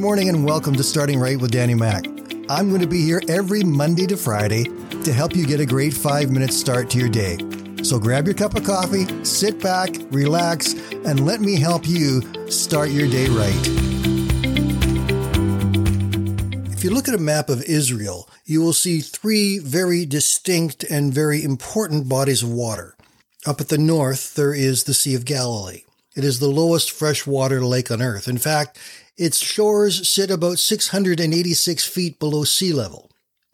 morning and welcome to Starting Right with Danny Mac. I'm going to be here every Monday to Friday to help you get a great five minute start to your day. So grab your cup of coffee, sit back, relax, and let me help you start your day right. If you look at a map of Israel, you will see three very distinct and very important bodies of water. Up at the north, there is the Sea of Galilee. It is the lowest freshwater lake on earth. In fact, its shores sit about 686 feet below sea level.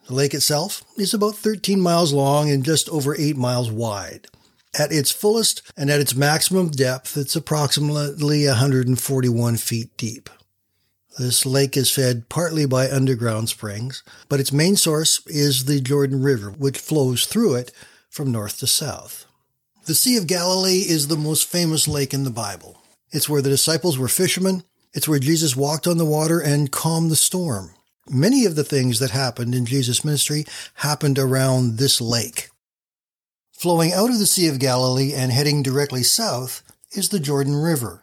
The lake itself is about 13 miles long and just over 8 miles wide. At its fullest and at its maximum depth, it's approximately 141 feet deep. This lake is fed partly by underground springs, but its main source is the Jordan River, which flows through it from north to south. The Sea of Galilee is the most famous lake in the Bible. It's where the disciples were fishermen it's where Jesus walked on the water and calmed the storm. Many of the things that happened in Jesus' ministry happened around this lake. Flowing out of the Sea of Galilee and heading directly south is the Jordan River.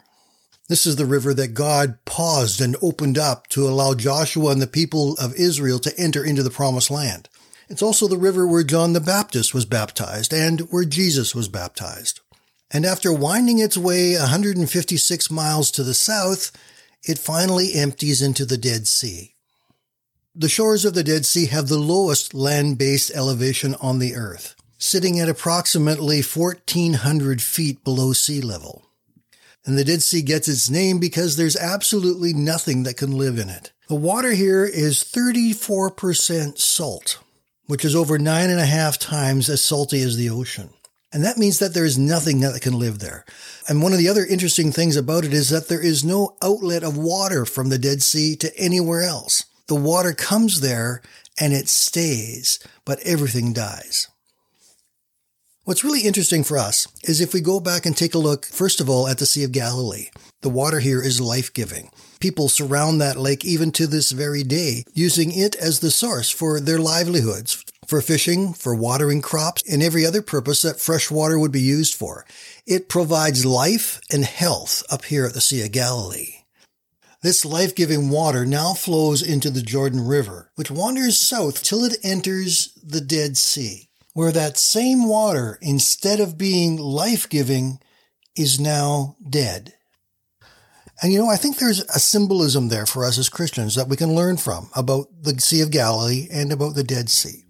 This is the river that God paused and opened up to allow Joshua and the people of Israel to enter into the promised land. It's also the river where John the Baptist was baptized and where Jesus was baptized. And after winding its way 156 miles to the south, it finally empties into the Dead Sea. The shores of the Dead Sea have the lowest land-based elevation on the earth, sitting at approximately 1400 feet below sea level. And the Dead Sea gets its name because there's absolutely nothing that can live in it. The water here is 34% salt, which is over nine and a half times as salty as the ocean. And that means that there is nothing that can live there. And one of the other interesting things about it is that there is no outlet of water from the Dead Sea to anywhere else. The water comes there and it stays, but everything dies. What's really interesting for us is if we go back and take a look, first of all, at the Sea of Galilee. The water here is life giving. People surround that lake even to this very day, using it as the source for their livelihoods, for fishing, for watering crops, and every other purpose that fresh water would be used for. It provides life and health up here at the Sea of Galilee. This life-giving water now flows into the Jordan River, which wanders south till it enters the Dead Sea, where that same water, instead of being life-giving, is now dead. And you know, I think there's a symbolism there for us as Christians that we can learn from about the Sea of Galilee and about the Dead Sea.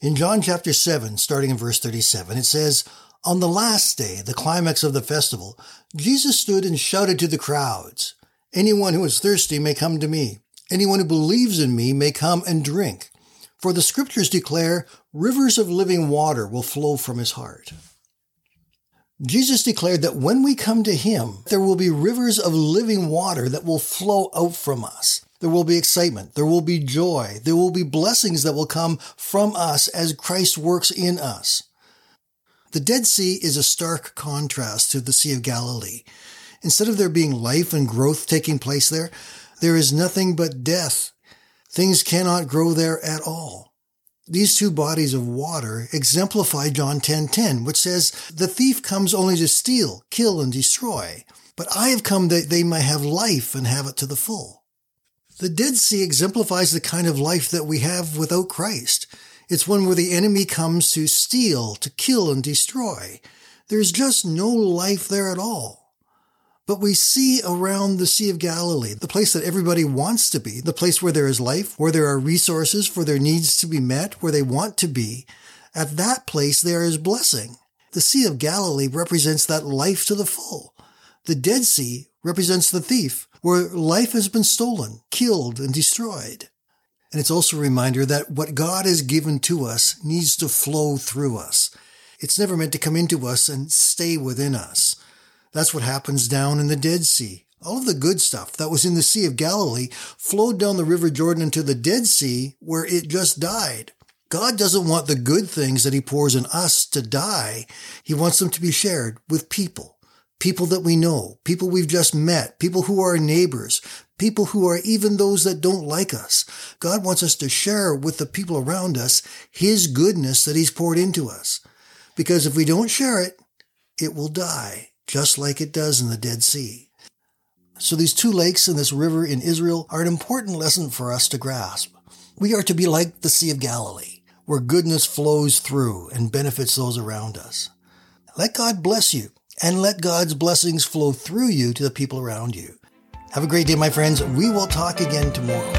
In John chapter 7, starting in verse 37, it says, On the last day, the climax of the festival, Jesus stood and shouted to the crowds, Anyone who is thirsty may come to me. Anyone who believes in me may come and drink. For the scriptures declare rivers of living water will flow from his heart. Jesus declared that when we come to him, there will be rivers of living water that will flow out from us. There will be excitement. There will be joy. There will be blessings that will come from us as Christ works in us. The Dead Sea is a stark contrast to the Sea of Galilee. Instead of there being life and growth taking place there, there is nothing but death. Things cannot grow there at all. These two bodies of water exemplify John 10:10, which says, "The thief comes only to steal, kill and destroy, but I have come that they may have life and have it to the full." The Dead Sea exemplifies the kind of life that we have without Christ. It's one where the enemy comes to steal, to kill, and destroy. There's just no life there at all. But we see around the Sea of Galilee, the place that everybody wants to be, the place where there is life, where there are resources for their needs to be met, where they want to be. At that place, there is blessing. The Sea of Galilee represents that life to the full. The Dead Sea represents the thief, where life has been stolen, killed, and destroyed. And it's also a reminder that what God has given to us needs to flow through us. It's never meant to come into us and stay within us. That's what happens down in the Dead Sea. All of the good stuff that was in the Sea of Galilee flowed down the River Jordan into the Dead Sea where it just died. God doesn't want the good things that he pours in us to die. He wants them to be shared with people people that we know, people we've just met, people who are neighbors, people who are even those that don't like us. God wants us to share with the people around us His goodness that He's poured into us. Because if we don't share it, it will die, just like it does in the Dead Sea. So these two lakes and this river in Israel are an important lesson for us to grasp. We are to be like the Sea of Galilee, where goodness flows through and benefits those around us. Let God bless you and let God's blessings flow through you to the people around you. Have a great day, my friends. We will talk again tomorrow.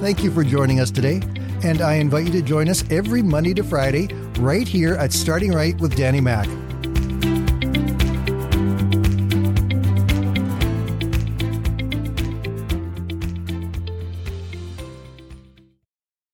Thank you for joining us today, and I invite you to join us every Monday to Friday right here at Starting Right with Danny Mack.